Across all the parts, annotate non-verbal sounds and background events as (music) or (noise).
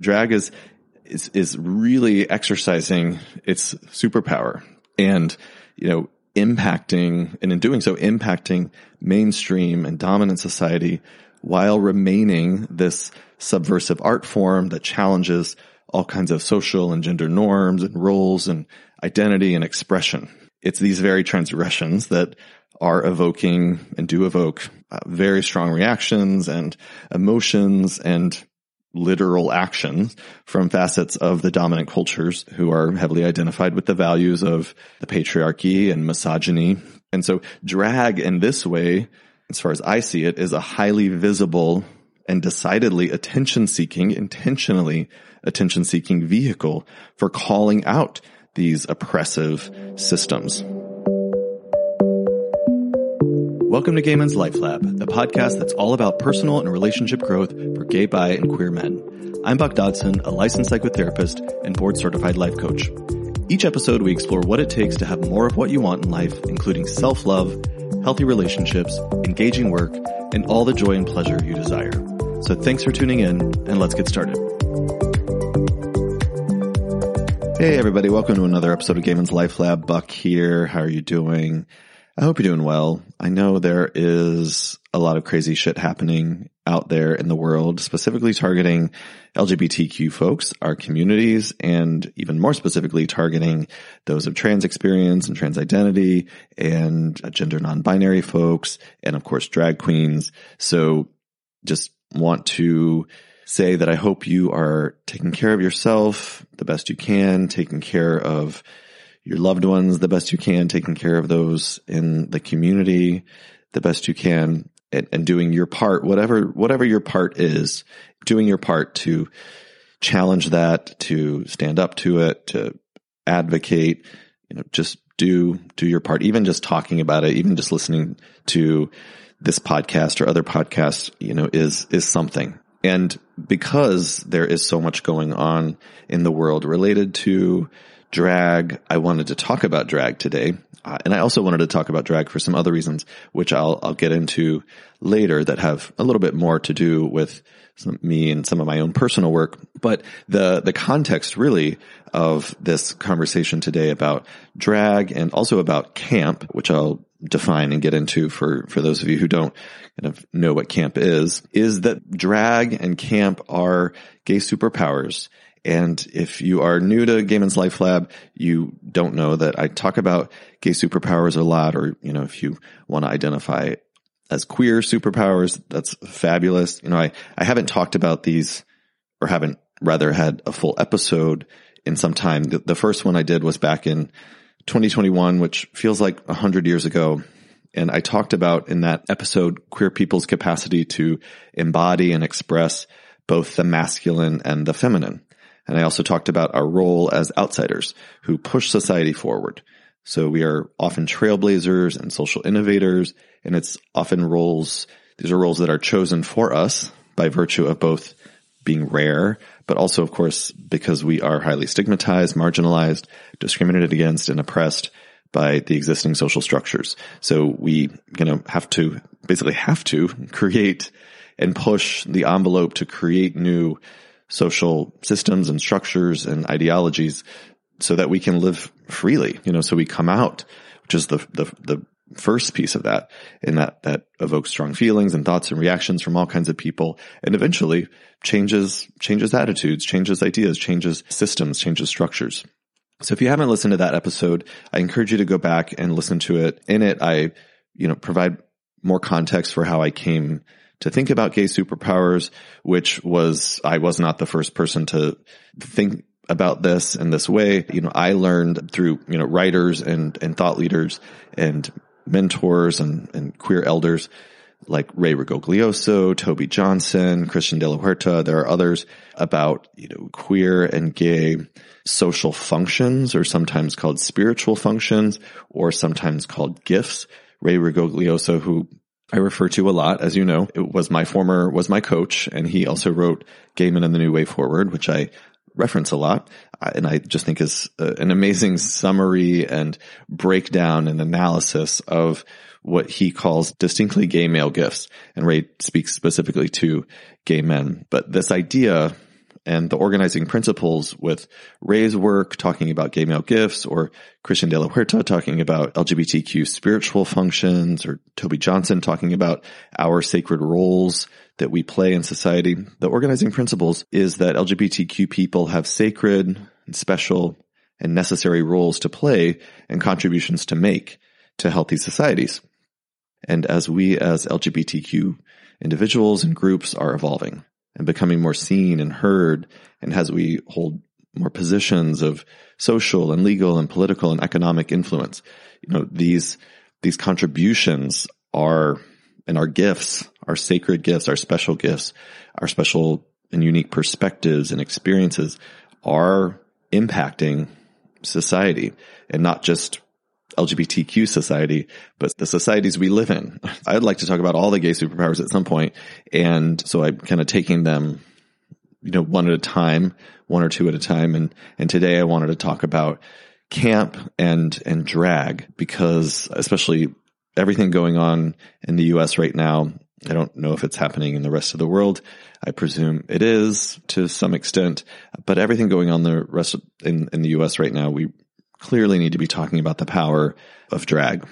drag is, is, is really exercising its superpower and, you know, impacting and in doing so impacting mainstream and dominant society while remaining this subversive art form that challenges all kinds of social and gender norms and roles and identity and expression. It's these very transgressions that are evoking and do evoke uh, very strong reactions and emotions and literal actions from facets of the dominant cultures who are heavily identified with the values of the patriarchy and misogyny. And so drag in this way, as far as I see it, is a highly visible and decidedly attention seeking, intentionally attention seeking vehicle for calling out these oppressive systems. Welcome to Gay Men's Life Lab, the podcast that's all about personal and relationship growth for gay, bi, and queer men. I'm Buck Dodson, a licensed psychotherapist and board certified life coach. Each episode, we explore what it takes to have more of what you want in life, including self-love, healthy relationships, engaging work, and all the joy and pleasure you desire. So thanks for tuning in, and let's get started. Hey everybody, welcome to another episode of Gay Men's Life Lab. Buck here. How are you doing? I hope you're doing well. I know there is a lot of crazy shit happening out there in the world, specifically targeting LGBTQ folks, our communities, and even more specifically targeting those of trans experience and trans identity and gender non-binary folks, and of course drag queens. So just want to say that I hope you are taking care of yourself the best you can, taking care of your loved ones the best you can, taking care of those in the community the best you can and, and doing your part, whatever, whatever your part is, doing your part to challenge that, to stand up to it, to advocate, you know, just do, do your part, even just talking about it, even just listening to this podcast or other podcasts, you know, is, is something. And because there is so much going on in the world related to drag. I wanted to talk about drag today. Uh, and I also wanted to talk about drag for some other reasons, which I'll, I'll get into later that have a little bit more to do with some, me and some of my own personal work. But the, the context really of this conversation today about drag and also about camp, which I'll define and get into for, for those of you who don't kind of know what camp is, is that drag and camp are gay superpowers and if you are new to Gay Men's Life Lab, you don't know that I talk about gay superpowers a lot, or, you know, if you want to identify as queer superpowers, that's fabulous. You know, I, I haven't talked about these or haven't rather had a full episode in some time. The, the first one I did was back in 2021, which feels like a hundred years ago. And I talked about in that episode queer people's capacity to embody and express both the masculine and the feminine. And I also talked about our role as outsiders who push society forward. So we are often trailblazers and social innovators, and it's often roles, these are roles that are chosen for us by virtue of both being rare, but also, of course, because we are highly stigmatized, marginalized, discriminated against, and oppressed by the existing social structures. So we, you know, have to basically have to (laughs) create and push the envelope to create new social systems and structures and ideologies so that we can live freely, you know, so we come out, which is the, the, the first piece of that and that, that evokes strong feelings and thoughts and reactions from all kinds of people and eventually changes, changes attitudes, changes ideas, changes systems, changes structures. So if you haven't listened to that episode, I encourage you to go back and listen to it. In it, I, you know, provide more context for how I came to think about gay superpowers, which was, I was not the first person to think about this in this way. You know, I learned through, you know, writers and, and thought leaders and mentors and, and queer elders like Ray Rigoglioso, Toby Johnson, Christian de la Huerta. There are others about, you know, queer and gay social functions or sometimes called spiritual functions or sometimes called gifts. Ray Rigoglioso, who I refer to a lot, as you know. It was my former, was my coach, and he also wrote Gay Men and the New Way Forward, which I reference a lot. Uh, and I just think is uh, an amazing summary and breakdown and analysis of what he calls distinctly gay male gifts. And Ray speaks specifically to gay men. But this idea and the organizing principles with Ray's work talking about gay male gifts or Christian de la Huerta talking about LGBTQ spiritual functions or Toby Johnson talking about our sacred roles that we play in society. The organizing principles is that LGBTQ people have sacred and special and necessary roles to play and contributions to make to healthy societies. And as we as LGBTQ individuals and groups are evolving and becoming more seen and heard, and as we hold more positions of social and legal and political and economic influence, you know, these, these contributions are, and our gifts, our sacred gifts, our special gifts, our special and unique perspectives and experiences are impacting society and not just LGBTQ society, but the societies we live in. (laughs) I'd like to talk about all the gay superpowers at some point, And so I'm kind of taking them, you know, one at a time, one or two at a time. And, and today I wanted to talk about camp and, and drag because especially everything going on in the US right now, I don't know if it's happening in the rest of the world. I presume it is to some extent, but everything going on the rest of, in, in the US right now, we clearly need to be talking about the power of drag.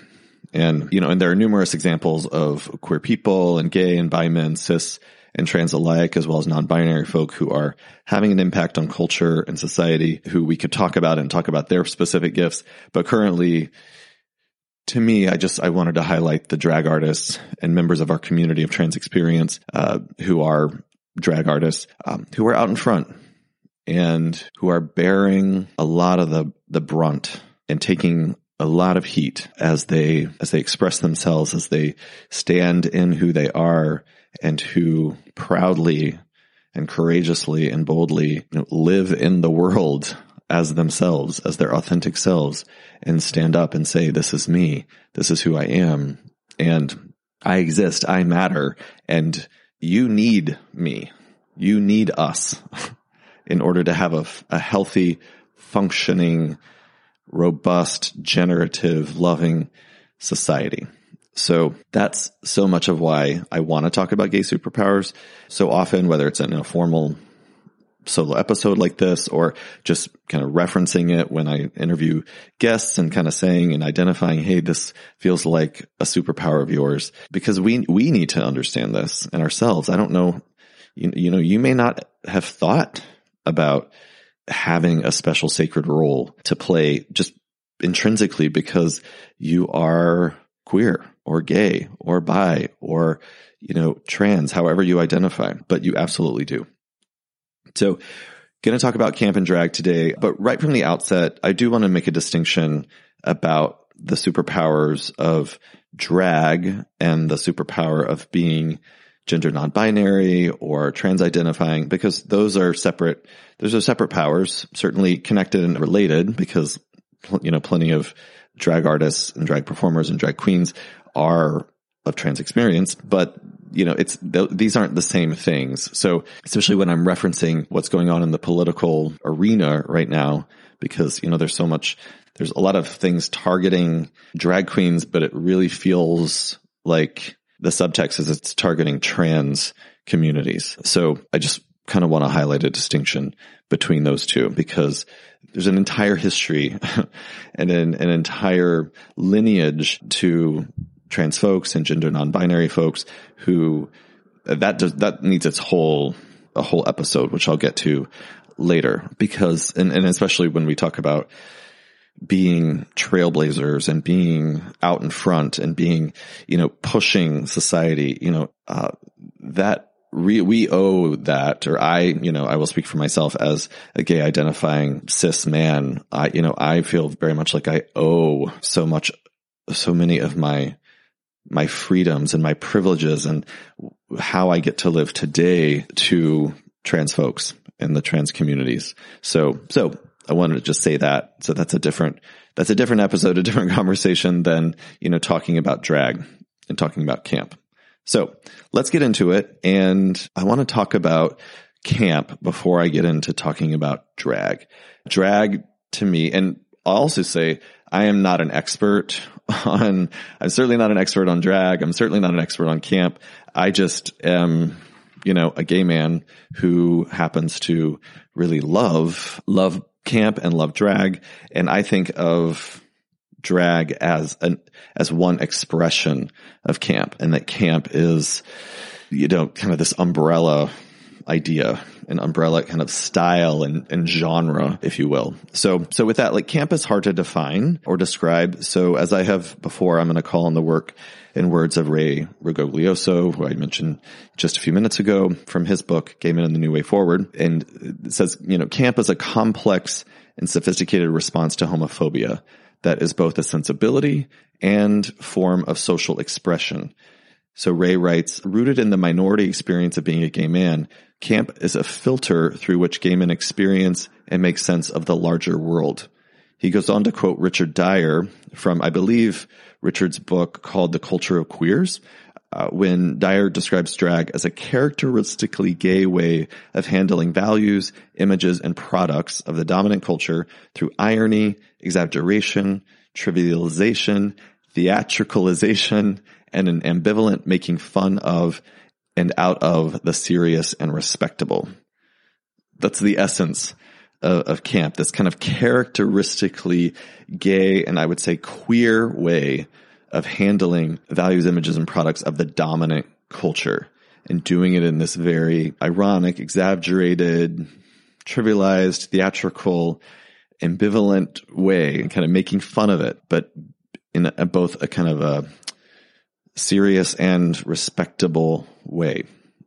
And, you know, and there are numerous examples of queer people and gay and bi men, cis and trans alike, as well as non-binary folk who are having an impact on culture and society who we could talk about and talk about their specific gifts. But currently, to me, I just, I wanted to highlight the drag artists and members of our community of trans experience, uh, who are drag artists, um, who are out in front and who are bearing a lot of the, the brunt and taking a lot of heat as they, as they express themselves, as they stand in who they are and who proudly and courageously and boldly live in the world as themselves, as their authentic selves and stand up and say, this is me. This is who I am. And I exist. I matter. And you need me. You need us. (laughs) in order to have a, a healthy, functioning, robust, generative, loving society. So that's so much of why I want to talk about gay superpowers so often, whether it's in a formal solo episode like this or just kind of referencing it when I interview guests and kind of saying and identifying, Hey, this feels like a superpower of yours because we, we need to understand this in ourselves. I don't know, you, you know, you may not have thought about having a special sacred role to play just intrinsically because you are queer or gay or bi or, you know, trans, however you identify, but you absolutely do. So going to talk about camp and drag today, but right from the outset, I do want to make a distinction about the superpowers of drag and the superpower of being gender non-binary or trans-identifying because those are separate, those are separate powers, certainly connected and related because, you know, plenty of drag artists and drag performers and drag queens are of trans experience, but you know, it's, th- these aren't the same things. So especially when I'm referencing what's going on in the political arena right now, because, you know, there's so much, there's a lot of things targeting drag queens, but it really feels like the subtext is it's targeting trans communities. So I just kind of want to highlight a distinction between those two because there's an entire history (laughs) and an, an entire lineage to trans folks and gender non-binary folks who uh, that does, that needs its whole, a whole episode, which I'll get to later because, and, and especially when we talk about being trailblazers and being out in front and being, you know, pushing society, you know, uh, that we, we owe that, or I, you know, I will speak for myself as a gay identifying cis man. I, you know, I feel very much like I owe so much, so many of my, my freedoms and my privileges and how I get to live today to trans folks and the trans communities. So, so I wanted to just say that. So that's a different, that's a different episode, a different (laughs) conversation than, you know, talking about drag and talking about camp. So let's get into it. And I want to talk about camp before I get into talking about drag. Drag to me, and I'll also say I am not an expert (laughs) on, I'm certainly not an expert on drag. I'm certainly not an expert on camp. I just am you know, a gay man who happens to really love, love camp and love drag. And I think of drag as an, as one expression of camp and that camp is, you know, kind of this umbrella idea, an umbrella kind of style and, and genre, if you will. So, so with that, like camp is hard to define or describe. So as I have before, I'm going to call on the work in words of Ray Rigoglioso, who I mentioned just a few minutes ago from his book, Gay Men and the New Way Forward. And it says, you know, camp is a complex and sophisticated response to homophobia that is both a sensibility and form of social expression. So Ray writes, rooted in the minority experience of being a gay man, camp is a filter through which gay men experience and make sense of the larger world. He goes on to quote Richard Dyer from, I believe, Richard's book called The Culture of Queers, uh, when Dyer describes drag as a characteristically gay way of handling values, images, and products of the dominant culture through irony, exaggeration, trivialization, theatricalization, and an ambivalent making fun of and out of the serious and respectable. That's the essence of, of, camp, this kind of characteristically gay and I would say queer way of handling values, images, and products of the dominant culture and doing it in this very ironic, exaggerated, trivialized, theatrical, ambivalent way and kind of making fun of it, but in a, both a kind of a serious and respectable way.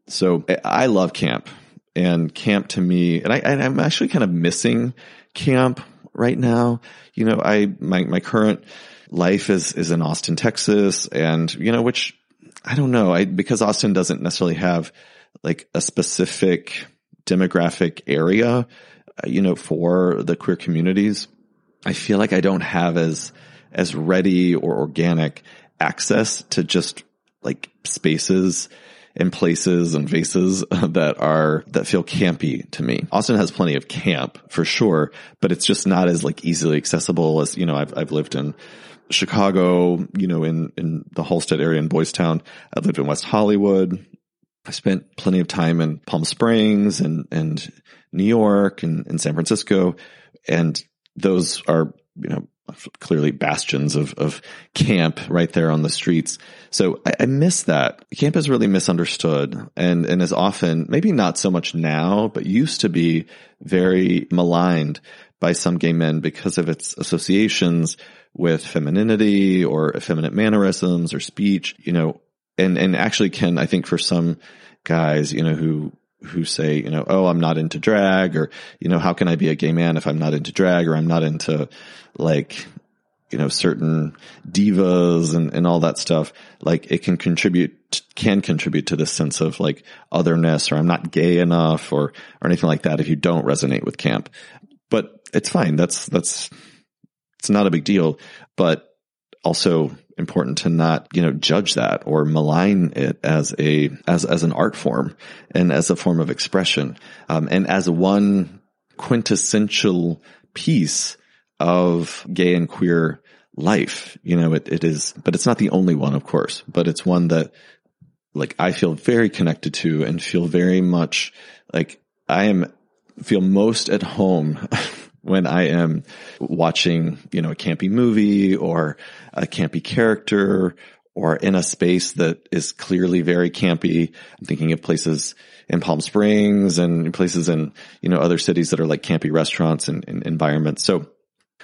So I love camp and camp to me, and I, am actually kind of missing camp right now. You know, I, my, my current life is, is in Austin, Texas and, you know, which I don't know. I, because Austin doesn't necessarily have like a specific demographic area, uh, you know, for the queer communities. I feel like I don't have as, as ready or organic access to just like spaces and places and vases (laughs) that are, that feel campy to me. Austin has plenty of camp for sure, but it's just not as like easily accessible as, you know, I've, I've lived in Chicago, you know, in, in the Halsted area in Boys Town. I've lived in West Hollywood. I spent plenty of time in Palm Springs and, and New York and, and San Francisco. And those are, you know, clearly bastions of, of camp right there on the streets. So I, I, miss that. Camp is really misunderstood and, and is often, maybe not so much now, but used to be very maligned by some gay men because of its associations with femininity or effeminate mannerisms or speech, you know, and, and actually can, I think for some guys, you know, who who say, you know, oh, I'm not into drag or, you know, how can I be a gay man if I'm not into drag or I'm not into like, you know, certain divas and, and all that stuff. Like it can contribute, can contribute to this sense of like otherness or I'm not gay enough or, or anything like that if you don't resonate with camp. But it's fine. That's, that's, it's not a big deal, but also important to not, you know, judge that or malign it as a, as, as an art form and as a form of expression. Um, and as one quintessential piece of gay and queer life. You know, it, it is, but it's not the only one, of course, but it's one that like I feel very connected to and feel very much like I am, feel most at home (laughs) when I am watching, you know, a campy movie or a campy character or in a space that is clearly very campy. I'm thinking of places in Palm Springs and places in, you know, other cities that are like campy restaurants and, and environments. So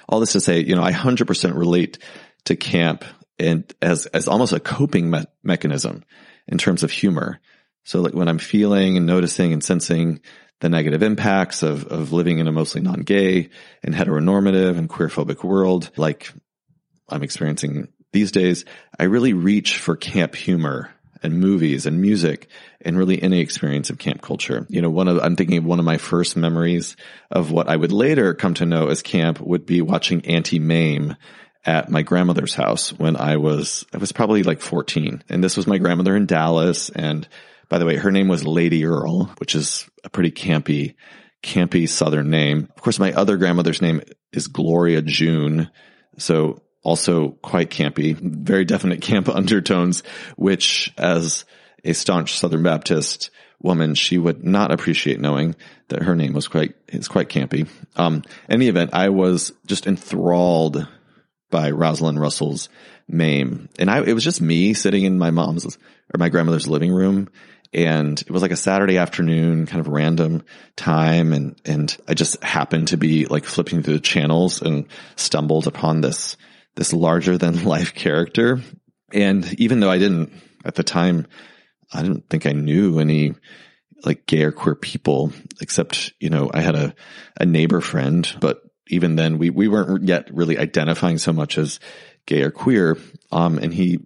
all this to say, you know, I 100% relate to camp and as, as almost a coping me- mechanism in terms of humor. So like when I'm feeling and noticing and sensing the negative impacts of, of living in a mostly non-gay and heteronormative and queerphobic world like I'm experiencing these days, I really reach for camp humor and movies and music and really any experience of camp culture. You know, one of, I'm thinking of one of my first memories of what I would later come to know as camp would be watching Auntie Mame at my grandmother's house when I was, I was probably like 14. And this was my grandmother in Dallas. And by the way, her name was Lady Earl, which is a pretty campy, campy Southern name. Of course, my other grandmother's name is Gloria June. So also quite campy, very definite (laughs) camp undertones, which as, a staunch Southern Baptist woman, she would not appreciate knowing that her name was quite, is quite campy. Um, event, I was just enthralled by Rosalind Russell's Mame. And I, it was just me sitting in my mom's or my grandmother's living room. And it was like a Saturday afternoon, kind of random time. And, and I just happened to be like flipping through the channels and stumbled upon this, this larger than (laughs) life character. And even though I didn't at the time, I didn't think I knew any like gay or queer people, except, you know, I had a, a neighbor friend, but even then we, we weren't yet really identifying so much as gay or queer. Um, and he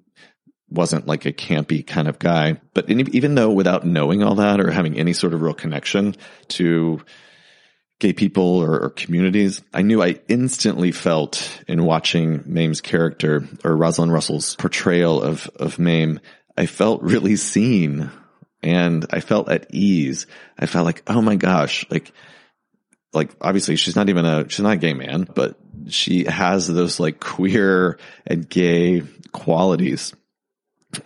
wasn't like a campy kind of guy. But even though without knowing all that or having any sort of real connection to gay people or, or, communities, I knew I instantly felt in watching Mame's character or Rosalind Russell's portrayal of, of Mame, I felt really seen and I felt at ease. I felt like, oh my gosh, like, like obviously she's not even a, she's not a gay man, but she has those like queer and gay qualities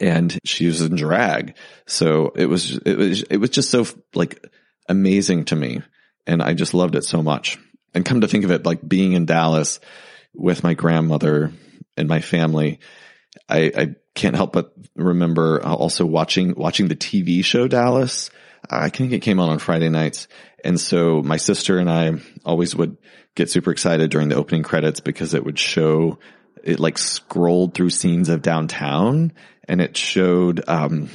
and she was in drag. So it was, it was, it was just so like amazing to me. And I just loved it so much. And come to think of it, like being in Dallas with my grandmother and my family, I, I can't help but remember also watching, watching the TV show Dallas. I think it came on on Friday nights. And so my sister and I always would get super excited during the opening credits because it would show it like scrolled through scenes of downtown and it showed, um,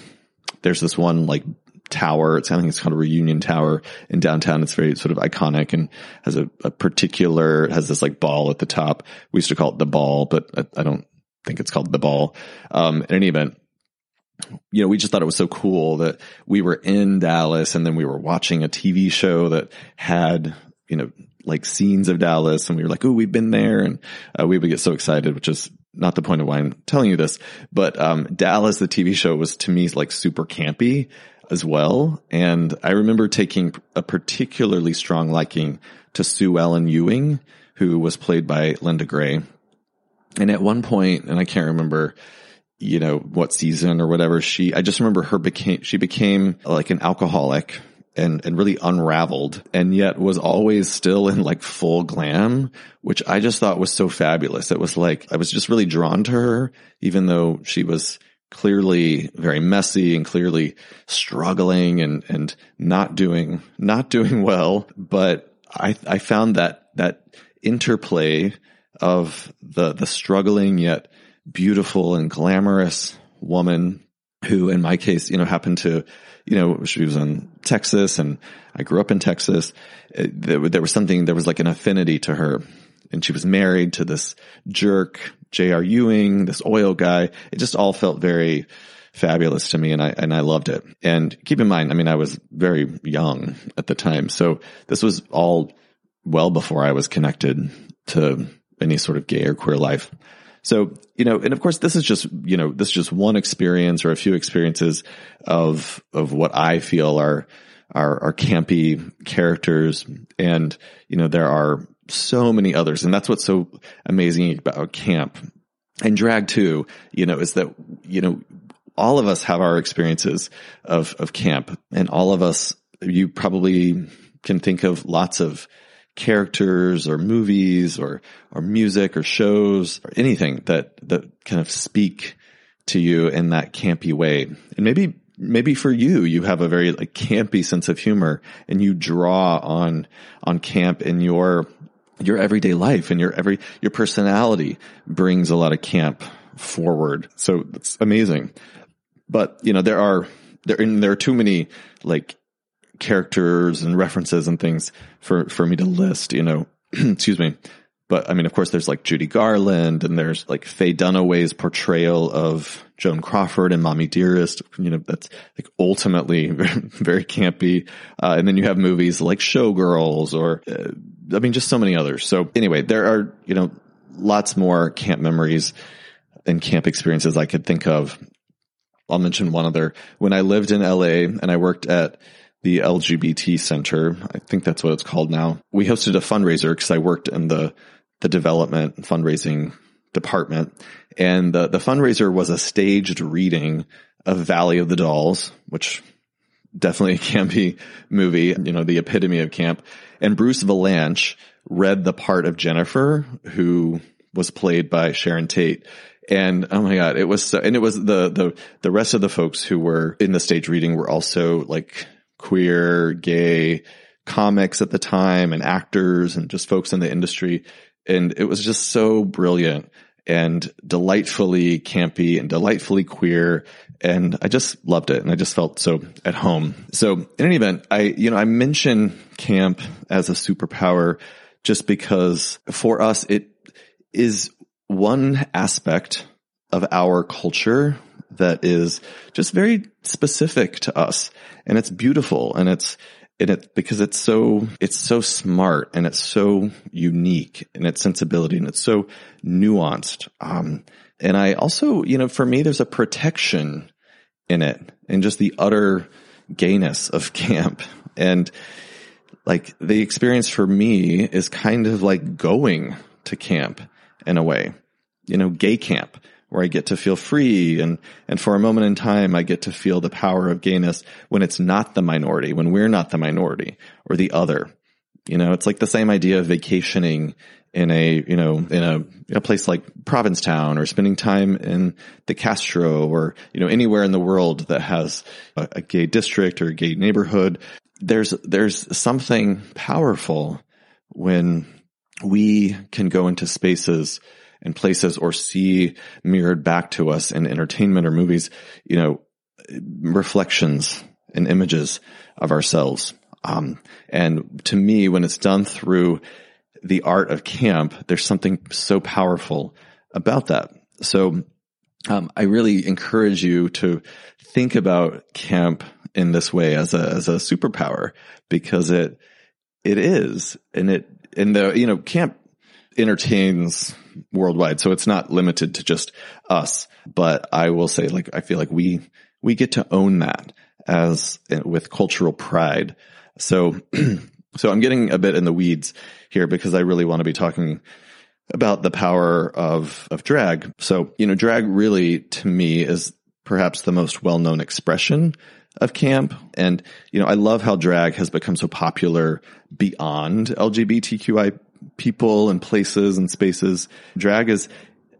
there's this one like tower. It's, I think it's called a reunion tower in downtown. It's very sort of iconic and has a, a particular, has this like ball at the top. We used to call it the ball, but I, I don't think it's called the ball. Um, in any event, you know, we just thought it was so cool that we were in Dallas and then we were watching a TV show that had, you know, like scenes of Dallas and we were like, oh, we've been there. And uh, we would get so excited, which is not the point of why I'm telling you this, but, um, Dallas, the TV show was to me like super campy as well. And I remember taking a particularly strong liking to Sue Ellen Ewing, who was played by Linda Gray. And at one point, and I can't remember, you know, what season or whatever, she, I just remember her became, she became like an alcoholic and, and really unraveled and yet was always still in like full glam, which I just thought was so fabulous. It was like, I was just really drawn to her, even though she was clearly very messy and clearly struggling and, and not doing, not doing (laughs) well. But I, I found that, that interplay of the, the struggling yet beautiful and glamorous woman who in my case, you know, happened to, you know, she was in Texas and I grew up in Texas. Uh, there, there was something, there was like an affinity to her and she was married to this jerk, J.R. Ewing, this oil guy. It just all felt very fabulous to me and I, and I loved it. And keep in mind, I mean, I was very young at the time. So this was all well before I was connected to any sort of gay or queer life. So, you know, and of course this is just, you know, this is just one experience or a few experiences of, of what I feel are, are, are campy characters. And, you know, there are so many others. And that's what's so amazing about camp and drag too, you know, is that, you know, all of us have our experiences of, of camp and all of us, you probably can think of lots of characters or movies or, or music or shows or anything that, that kind of speak to you in that campy way. And maybe, maybe for you, you have a very like campy sense of humor and you draw on, on camp in your, your everyday life and your every, your personality brings a lot of camp forward. So it's amazing. But, you know, there are, there, in there are too many like characters and references and things for, for me to list, you know, (clears throat) excuse me. But I mean, of course, there's like Judy Garland and there's like Faye Dunaway's portrayal of Joan Crawford and Mommy Dearest. You know, that's like ultimately (laughs) very, campy. Uh, and then you have movies like Showgirls or, uh, I mean, just so many others. So anyway, there are, you know, lots more camp memories and camp experiences I could think of. I'll mention one other. When I lived in LA and I worked at the LGBT Center. I think that's what it's called now. We hosted a fundraiser because I worked in the the development fundraising department, and the the fundraiser was a staged reading of Valley of the Dolls, which definitely (laughs) a campy movie, you know, the epitome of camp. And Bruce Vilanch read the part of Jennifer, who was played by Sharon Tate. And oh my God, it was so, and it was the, the, the rest of the folks who were in the stage reading were also like queer, gay comics at the time and actors and just folks in the industry. And it was just so brilliant and delightfully campy and delightfully queer. And I just loved it. And I just felt so at home. So in any event, I, you know, I mention camp as a superpower just because for us, it is one aspect of our culture that is just very specific to us. And it's beautiful and it's and it because it's so it's so smart and it's so unique in its sensibility and it's so nuanced. Um and i also you know for me there's a protection in it and just the utter gayness of (laughs) camp. And like the experience for me is kind of like going to camp in a way you know gay camp where I get to feel free and, and for a moment in time, I get to feel the power of gayness when it's not the minority, when we're not the minority or the other. You know, it's like the same idea of vacationing in a, you know, in a, in a place like Provincetown or spending time in the Castro or, you know, anywhere in the world that has a, a gay district or a gay neighborhood. There's, there's something powerful when we can go into spaces and places or see mirrored back to us in entertainment or movies, you know, reflections and images of ourselves. Um, and to me, when it's done through the art of camp, there's something so powerful about that. So, um, I really encourage you to think about camp in this way as a, as a superpower because it, it is. And it, and the, you know, camp entertains worldwide. So it's not limited to just us, but I will say like, I feel like we, we get to own that as eh, with cultural pride. So, (clears throat) so I'm getting a bit in the weeds here because I really want to be talking about the power of, of drag. So, you know, drag really to me is perhaps the most well-known expression of camp. And, you know, I love how drag has become so popular beyond LGBTQI people and places and spaces. Drag is,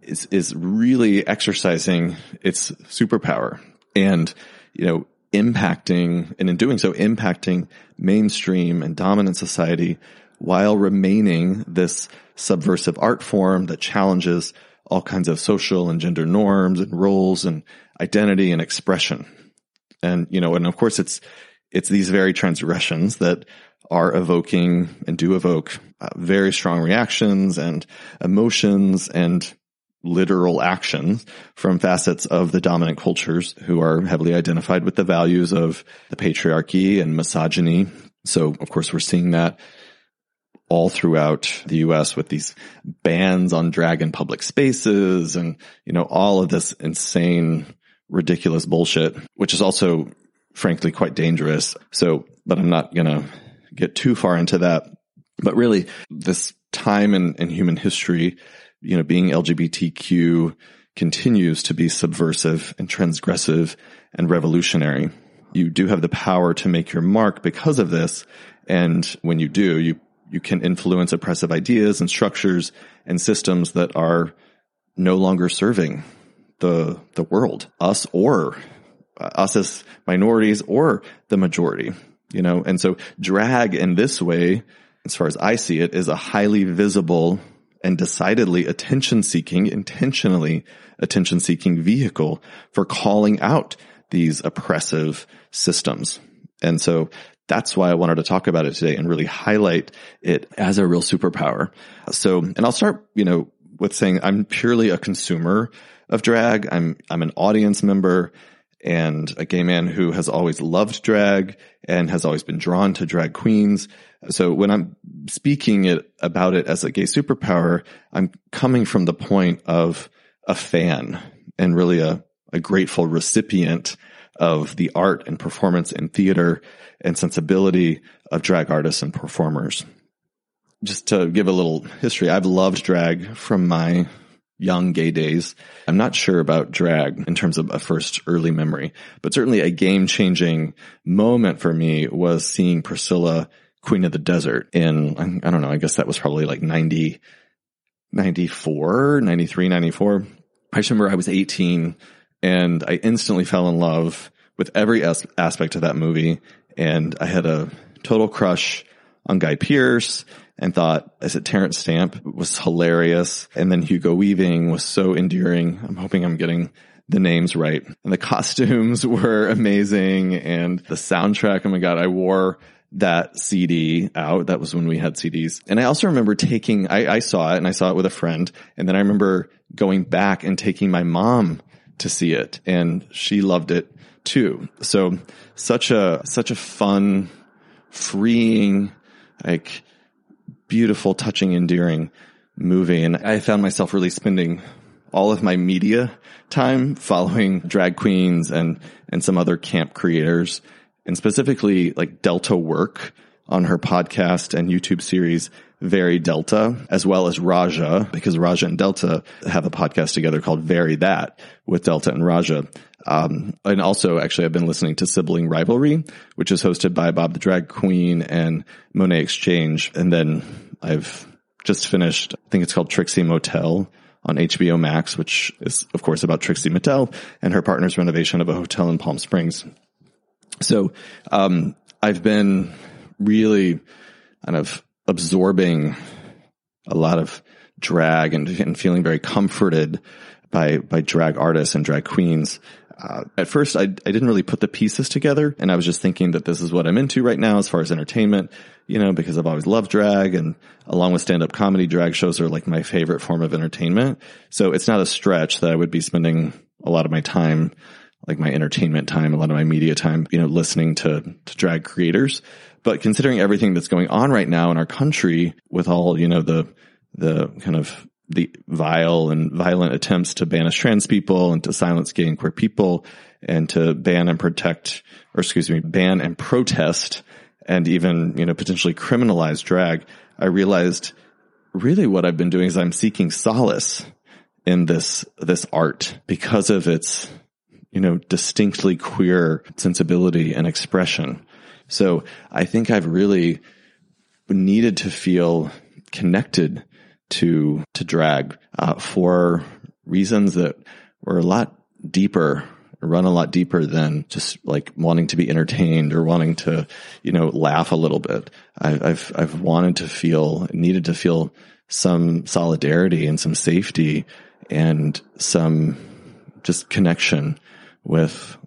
is, is really exercising its superpower and, you know, impacting and in doing so impacting mainstream and dominant society while remaining this subversive art form that challenges all kinds of social and gender norms and roles and identity and expression. And, you know, and of course it's, it's these very transgressions that are evoking and do evoke uh, very strong reactions and emotions and literal actions from facets of the dominant cultures who are heavily identified with the values of the patriarchy and misogyny. So of course we're seeing that all throughout the US with these bans on drag in public spaces and, you know, all of this insane, ridiculous bullshit, which is also frankly quite dangerous. So, but I'm not going to get too far into that. But really, this time in, in human history, you know, being LGBTQ continues to be subversive and transgressive and revolutionary. You do have the power to make your mark because of this. And when you do, you, you can influence oppressive ideas and structures and systems that are no longer serving the, the world, us or Uh, us as minorities or the majority you know, and so drag in this way, as far as I see it, is a highly visible and decidedly attention seeking, intentionally attention seeking vehicle for calling out these oppressive systems. And so that's why I wanted to talk about it today and really highlight it as a real superpower. So, and I'll start, you know, with saying I'm purely a consumer of drag. I'm, I'm an audience member and a gay man who has always loved drag and has always been drawn to drag queens. So when I'm speaking it about it as a gay superpower, I'm coming from the point of a fan and really a, a grateful recipient of the art and performance and theater and sensibility of drag artists and performers. Just to give a little history, I've loved drag from my young gay days. I'm not sure about drag in terms of a first early memory, but certainly a game changing moment for me was seeing Priscilla Queen of the Desert in, I don't know, I guess that was probably like 90, 94, 93, 94. I just remember I was 18 and I instantly fell in love with every as- aspect of that movie. And I had a total crush on Guy Pearce and thought, is it Terence Stamp was hilarious. And then Hugo Weaving was so endearing. I'm hoping I'm getting the names right. And the costumes (laughs) were amazing. And the soundtrack, oh my God, I wore that CD out. That was when we had CDs. And I also remember taking, I, I saw it and I saw it with a friend. And then I remember going back and taking my mom to see it and she loved it too. So such a, such a fun, freeing, like beautiful, touching, endearing movie. And I found myself really spending all of my media time following drag queens and, and some other camp creators and specifically like Delta Work on her podcast and YouTube series, Very Delta, as well as Raja, because Raja and Delta have a podcast together called Very That with Delta and Raja. Um, and also actually I've been listening to Sibling Rivalry, which is hosted by Bob the Drag Queen and Monét X Change. And then I've just finished, I think it's called Trixie Motel on HBO Max, which is of course about Trixie Mattel and her partner's renovation of a hotel in Palm Springs. So, um, I've been really kind of absorbing a lot of drag and, and feeling very comforted by, by drag artists and drag queens. Uh, at first, I, I didn't really put the pieces together and I was just thinking that this is what I'm into right now as far as entertainment, you know, because I've always loved drag and along with stand-up comedy, drag shows are like my favorite form of entertainment. So it's not a stretch that I would be spending a lot of my time like my entertainment time, a lot of my media time, you know, listening to, to drag creators. But considering everything that's going on right now in our country with all, you know, the, the kind of the vile and violent attempts to banish trans people and to silence gay and queer people and to ban and protect, or excuse me, ban and protest and even, you know, potentially criminalize drag, I realized really what I've been doing is I'm seeking solace in this, this art because of its you know, distinctly queer sensibility and expression. So I think I've really needed to feel connected to, to drag, uh, for reasons that were a lot deeper run a lot deeper than just like wanting to be entertained or wanting to, you know, laugh a little bit. I, I've, I've wanted to feel, needed to feel some solidarity and some safety and some just connection with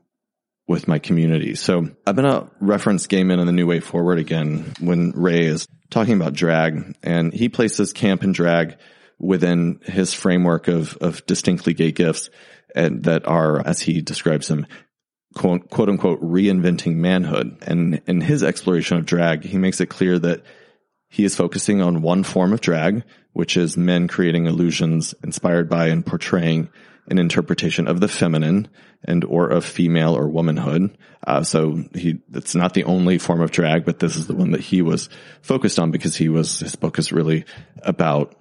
with my community. So I'm to reference Gay Men and the New Way Forward again when Ray is talking about drag and he places camp and drag within his framework of, of distinctly gay gifts and that are, as he describes them, quote, quote unquote, reinventing manhood. And in his exploration of drag, he makes it clear that he is focusing on one form of drag, which is men creating illusions inspired by and portraying an interpretation of the feminine and or of female or womanhood. Uh, so he, it's not the only form of drag, but this is the one that he was focused on because he was, his book is really about,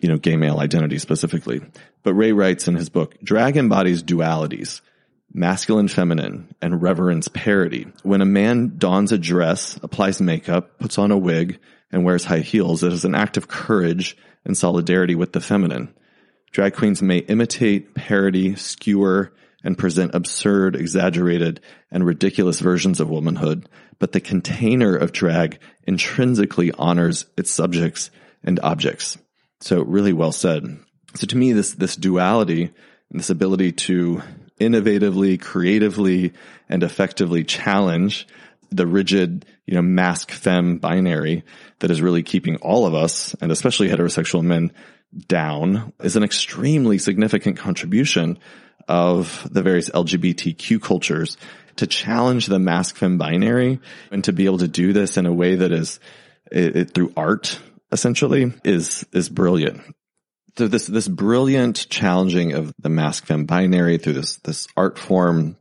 you know, gay male identity specifically. But Ray writes in his book, drag embodies dualities, masculine, feminine, and reverence parity. When a man dons a dress, applies makeup, puts on a wig, and wears high heels, it is an act of courage and solidarity with the feminine. Drag queens may imitate, parody, skewer, and present absurd, exaggerated, and ridiculous versions of womanhood, but the container of drag intrinsically honors its subjects and objects. So really well said. So to me, this, this duality and this ability to innovatively, creatively, and effectively challenge the rigid, you know, masc femme binary that is really keeping all of us, and especially heterosexual men, down is an extremely significant contribution of the various LGBTQ cultures to challenge the masc femme binary and to be able to do this in a way that is it, it, through art essentially is is brilliant. So this this brilliant challenging of the masc femme binary through this this art form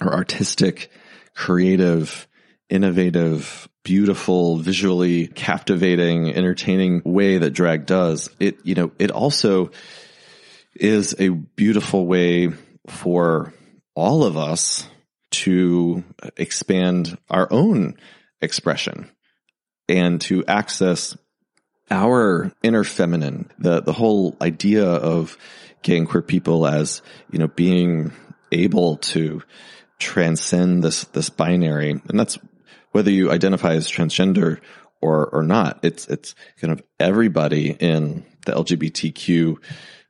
or artistic, creative, innovative beautiful, visually captivating, entertaining way that drag does, it, you know, it also, is a beautiful way for all of us to expand our own expression and to access our inner feminine, the, the whole idea of gay and queer people as, you know, being able to transcend this, this binary. And that's whether you identify as transgender or, or not. It's, it's kind of everybody in the LGBTQ,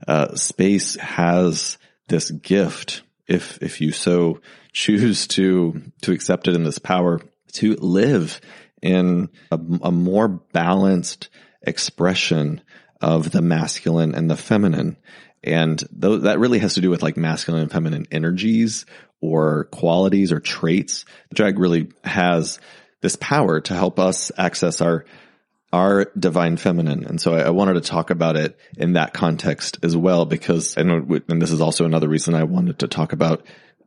uh, space has this gift. If, if you so choose to, to accept it in this power to live in a, a more balanced expression of the masculine and the feminine. And th- that really has to do with like masculine and feminine energies or qualities or traits. Drag really has this power to help us access our our divine feminine. And so I, I, wanted to talk about it in that context as well, because know, and this is also another reason I wanted to talk about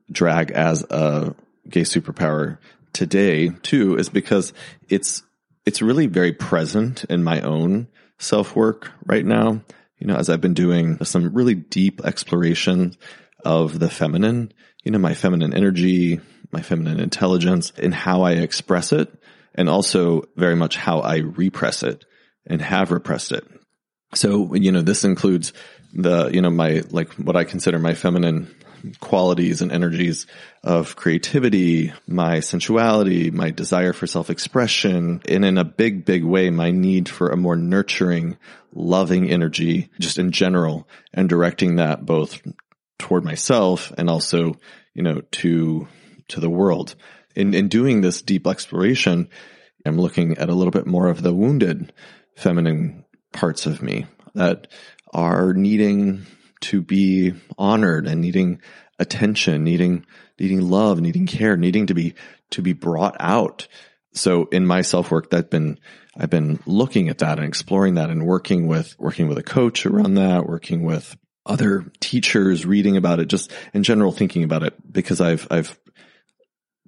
drag as a gay superpower today too, is because it's, it's really very present in my own self work right now. You know, as I've been doing some really deep exploration of the feminine, you know, my feminine energy, my feminine intelligence and how I express it and also very much how I repress it and have repressed it. So, you know, this includes the, you know, my, like what I consider my feminine qualities and energies of creativity, my sensuality, my desire for self-expression, and in a big, big way, my need for a more nurturing, loving energy just in general and directing that both toward myself and also, you know, to, to the world. In, in doing this deep exploration, I'm looking at a little bit more of the wounded feminine parts of me that are needing to be honored and needing attention, needing, needing love, needing care, needing to be, to be brought out. So in my self work, that been, I've been looking at that and exploring that and working with, working with a coach around that, working with other teachers, reading about it, just in general, thinking about it because I've, I've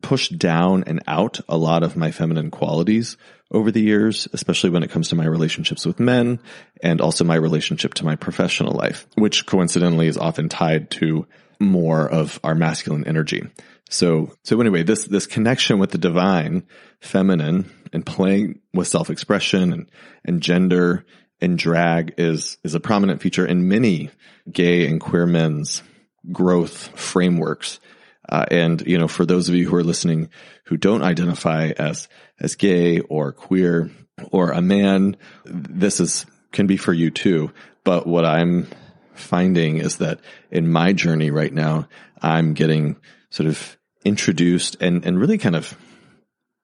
pushed down and out a lot of my feminine qualities over the years, especially when it comes to my relationships with men and also my relationship to my professional life, which coincidentally is often tied to more of our masculine energy. So, so anyway, this, this connection with the divine feminine and playing with self-expression and, and gender and drag is, is a prominent feature in many gay and queer men's growth frameworks. Uh, and, you know, for those of you who are listening who don't identify as, as gay or queer or a man, this is, can be for you too. But what I'm finding is that in my journey right now, I'm getting sort of introduced and, and really kind of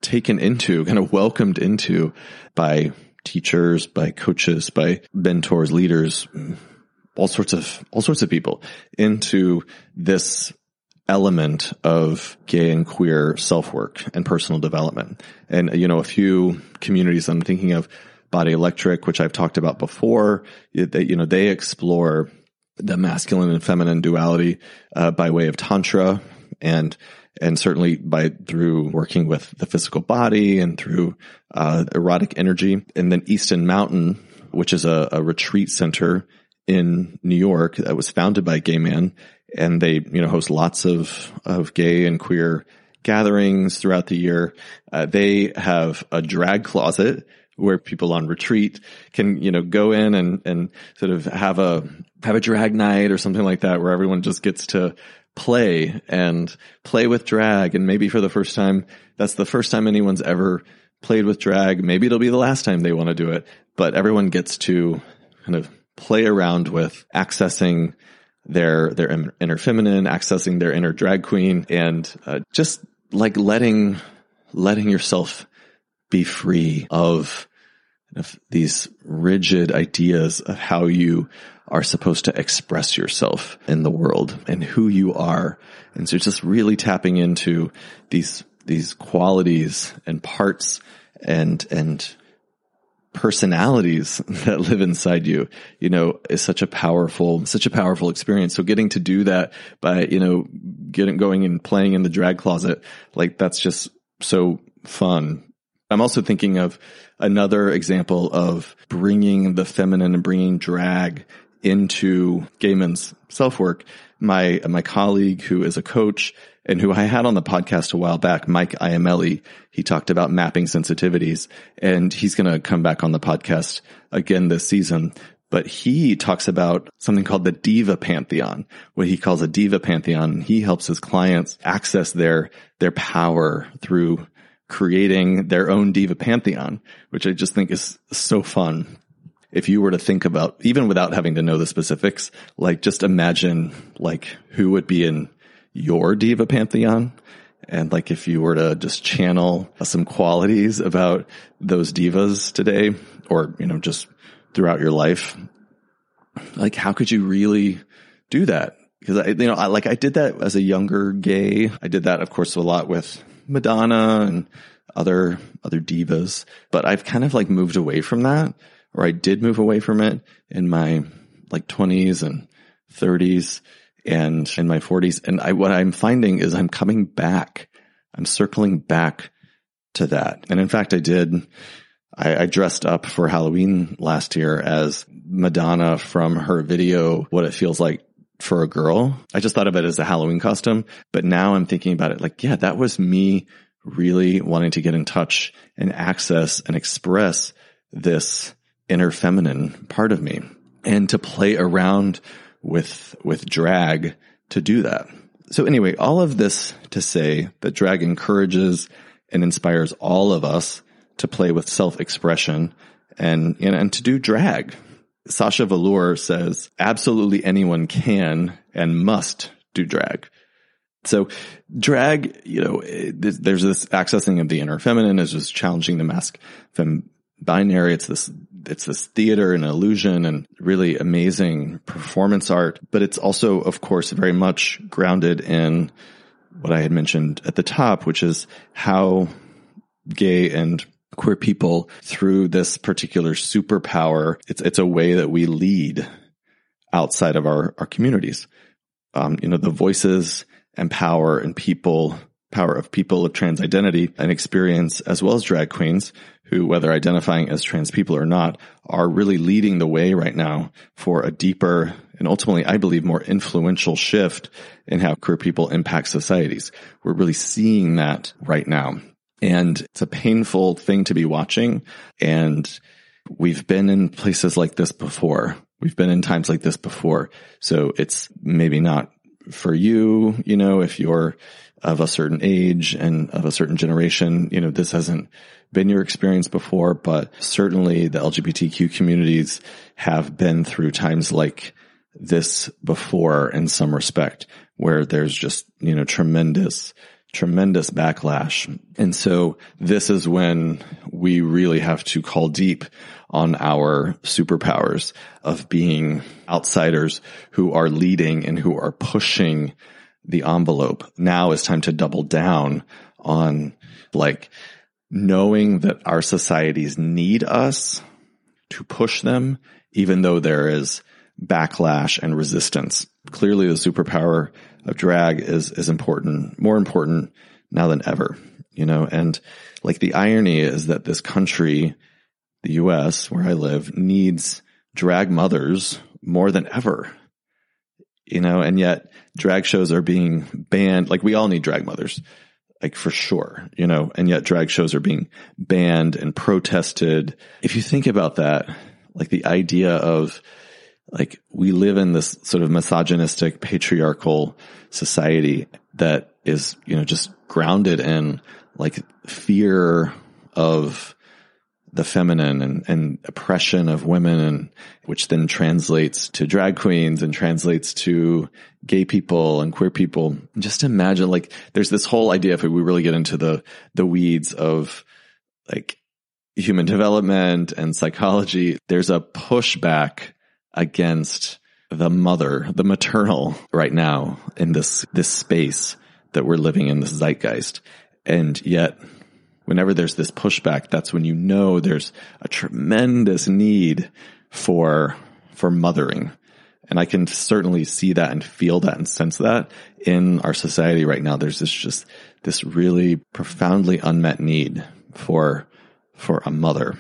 taken into, kind of welcomed into by teachers, by coaches, by mentors, leaders, all sorts of, all sorts of people into this element of gay and queer self work and personal development. And, you know, a few communities I'm thinking of, Body Electric, which I've talked about before, they, you know, they explore the masculine and feminine duality, uh, by way of tantra and, and certainly by through working with the physical body and through, uh, erotic energy. And then Easton Mountain, which is a, a retreat center in New York that was founded by a gay man and they, you know, host lots of, of gay and queer gatherings throughout the year. Uh, they have a drag closet where people on retreat can, you know, go in and, and sort of have a, have a drag night or something like that where everyone just gets to play and play with drag. And maybe for the first time, that's the first time anyone's ever played with drag. Maybe it'll be the last time they want to do it, but everyone gets to kind of play around with accessing their their inner feminine, accessing their inner drag queen, and uh, just like letting letting yourself be free of, of these rigid ideas of how you are supposed to express yourself in the world and who you are. And so just really tapping into these, these qualities and parts and, and personalities (laughs) that live inside you, you know, is such a powerful, such a powerful experience. So getting to do that by, you know, getting going and playing in the drag closet, like that's just so fun. I'm also thinking of another example of bringing the feminine and bringing drag into gay men's self work, my, my colleague who is a coach and who I had on the podcast a while back, Mike Iamelli, he talked about mapping sensitivities and he's going to come back on the podcast again this season. But he talks about something called the diva pantheon, what he calls a diva pantheon. He helps his clients access their, their power through creating their own diva pantheon, which I just think is so fun. If you were to think about, even without having to know the specifics, like just imagine like who would be in your diva pantheon. And like if you were to just channel some qualities about those divas today or, you know, just throughout your life, like how could you really do that? Because I, you know, I like I did that as a younger gay. I did that, of course, a lot with Madonna and other other divas, but I've kind of like moved away from that, or I did move away from it in my like 20s and 30s and in my 40s. And I, what I'm finding is I'm coming back. I'm circling back to that. And in fact, I did, I, I dressed up for Halloween last year as Madonna from her video, What It Feels Like for a Girl. I just thought of it as a Halloween costume, but now I'm thinking about it like, yeah, that was me really wanting to get in touch and access and express this inner feminine part of me and to play around with, with drag to do that. So anyway, all of this to say that drag encourages and inspires all of us to play with self-expression and, and, and to do drag. Sasha Velour says absolutely anyone can and must do drag. So drag, you know, there's this accessing of the inner feminine is just challenging the masc fem binary. It's this, it's this theater and illusion and really amazing performance art, but it's also, of course, very much grounded in what I had mentioned at the top, which is how gay and queer people through this particular superpower. It's, it's a way that we lead outside of our, our communities. Um, you know, the voices and power and people, power of people of trans identity and experience, as well as drag queens who, whether identifying as trans people or not, are really leading the way right now for a deeper and ultimately, I believe, more influential shift in how queer people impact societies. We're really seeing that right now. And it's a painful thing to be watching. And we've been in places like this before. We've been in times like this before. So it's maybe not for you, you know, if you're of a certain age and of a certain generation, you know, this hasn't been your experience before, but certainly the LGBTQ communities have been through times like this before in some respect where there's just, you know, tremendous tremendous backlash. And so this is when we really have to call deep on our superpowers of being outsiders who are leading and who are pushing the envelope. Now is time to double down on like knowing that our societies need us to push them, even though there is backlash and resistance. Clearly the superpower of drag is, is important, more important now than ever, you know, and like the irony is that this country, the US where I live needs drag mothers more than ever, you know, and yet drag shows are being banned. Like we all need drag mothers, like for sure, you know, and yet drag shows are being banned and protested. If you think about that, like the idea of like we live in this sort of misogynistic patriarchal society that is, you know, just grounded in like fear of the feminine and, and oppression of women and which then translates to drag queens and translates to gay people and queer people. Just imagine like there's this whole idea if we really get into the the weeds of like human development and psychology, there's a pushback against the mother, the maternal right now in this, this space that we're living in, this zeitgeist. And yet, whenever there's this pushback, that's when you know there's a tremendous need for, for mothering. And I can certainly see that and feel that and sense that in our society right now. There's this just, this really profoundly unmet need for, for a mother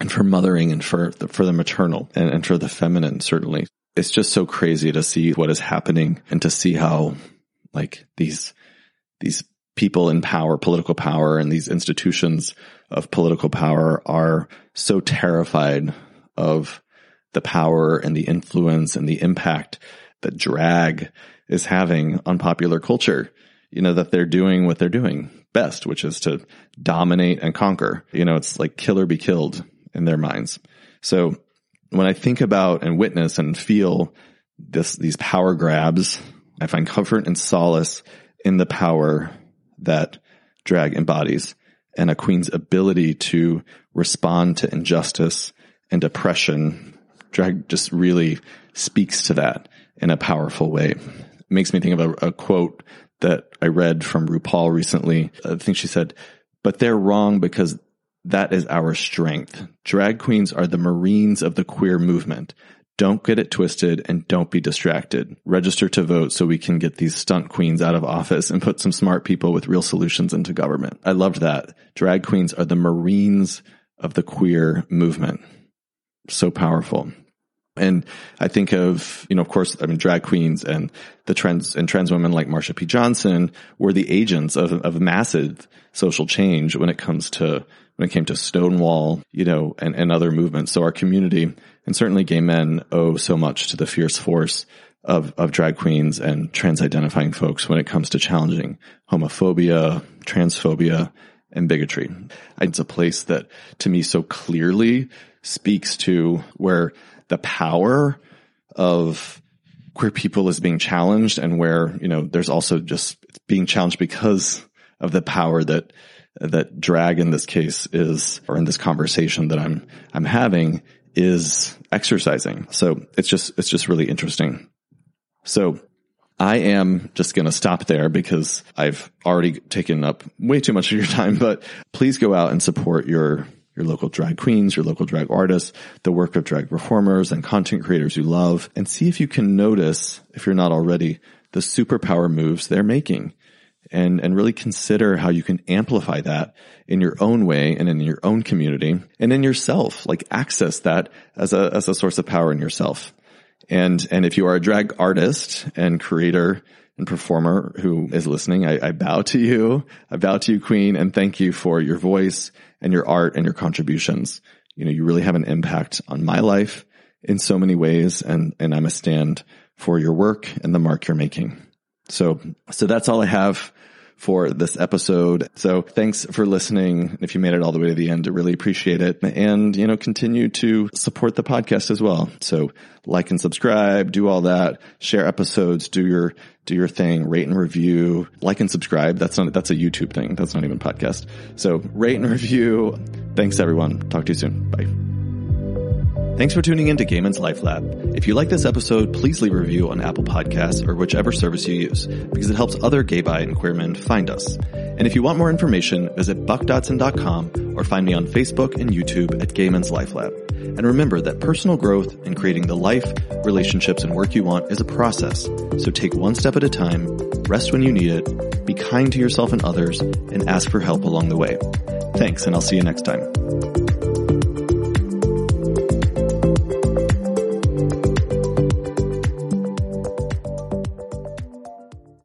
and for mothering and for the, for the maternal and, and for the feminine, certainly. it's just so crazy to see what is happening and to see how like these, these people in power, political power and these institutions of political power are so terrified of the power and the influence and the impact that drag is having on popular culture. You know, that they're doing what they're doing best, which is to dominate and conquer. You know, it's like kill or be killed in their minds. So when I think about and witness and feel this, these power grabs, I find comfort and solace in the power that drag embodies and a queen's ability to respond to injustice and oppression. Drag just really speaks to that in a powerful way. It makes me think of a, a quote that I read from RuPaul recently. I think she said, but they're wrong because that is our strength. Drag queens are the Marines of the queer movement. Don't get it twisted and don't be distracted. Register to vote so we can get these stunt queens out of office and put some smart people with real solutions into government. I loved that. Drag queens are the Marines of the queer movement. So powerful. And I think of, you know, of course, I mean, drag queens and the trans and trans women like Marsha P. Johnson were the agents of, of massive social change when it comes to, when it came to Stonewall, you know, and, and other movements. So our community and certainly gay men owe so much to the fierce force of, of drag queens and trans identifying folks when it comes to challenging homophobia, transphobia, and bigotry. It's a place that to me so clearly speaks to where the power of queer people is being challenged and where, you know, there's also just being challenged because of the power that, that drag in this case is, or in this conversation that I'm, I'm having is exercising. So it's just, it's just really interesting. So I am just going to stop there because I've already taken up way too much of your (laughs) time, but please go out and support your your local drag queens, your local drag artists, the work of drag performers and content creators you love, and see if you can notice, if you're not already, the superpower moves they're making. And, and really consider how you can amplify that in your own way and in your own community and in yourself, like access that as a, as a source of power in yourself. And, and if you are a drag artist and creator and performer who is listening, I, I bow to you. I bow to you, Queen, and thank you for your voice and your art and your contributions. You know, you really have an impact on my life in so many ways and, and I'm a stand for your work and the mark you're making. So, so that's all I have for this episode. So thanks for listening. If you made it all the way to the end, I really appreciate it. And, you know, continue to support the podcast as well. So like and subscribe, do all that, share episodes, do your, do your thing, rate and review, like and subscribe. That's not, that's a YouTube thing. That's not even podcast. So rate and review. Thanks everyone. Talk to you soon. Bye. Thanks for tuning in to Gay Men's Life Lab. If you like this episode, please leave a review on Apple Podcasts or whichever service you use, because it helps other gay, bi, and queer men find us. And if you want more information, visit buckdodson.com or find me on Facebook and YouTube at Gay Men's Life Lab. And remember that personal growth and creating the life, relationships, and work you want is a process. So take one step at a time, rest when you need it, be kind to yourself and others, and ask for help along the way. Thanks, and I'll see you next time.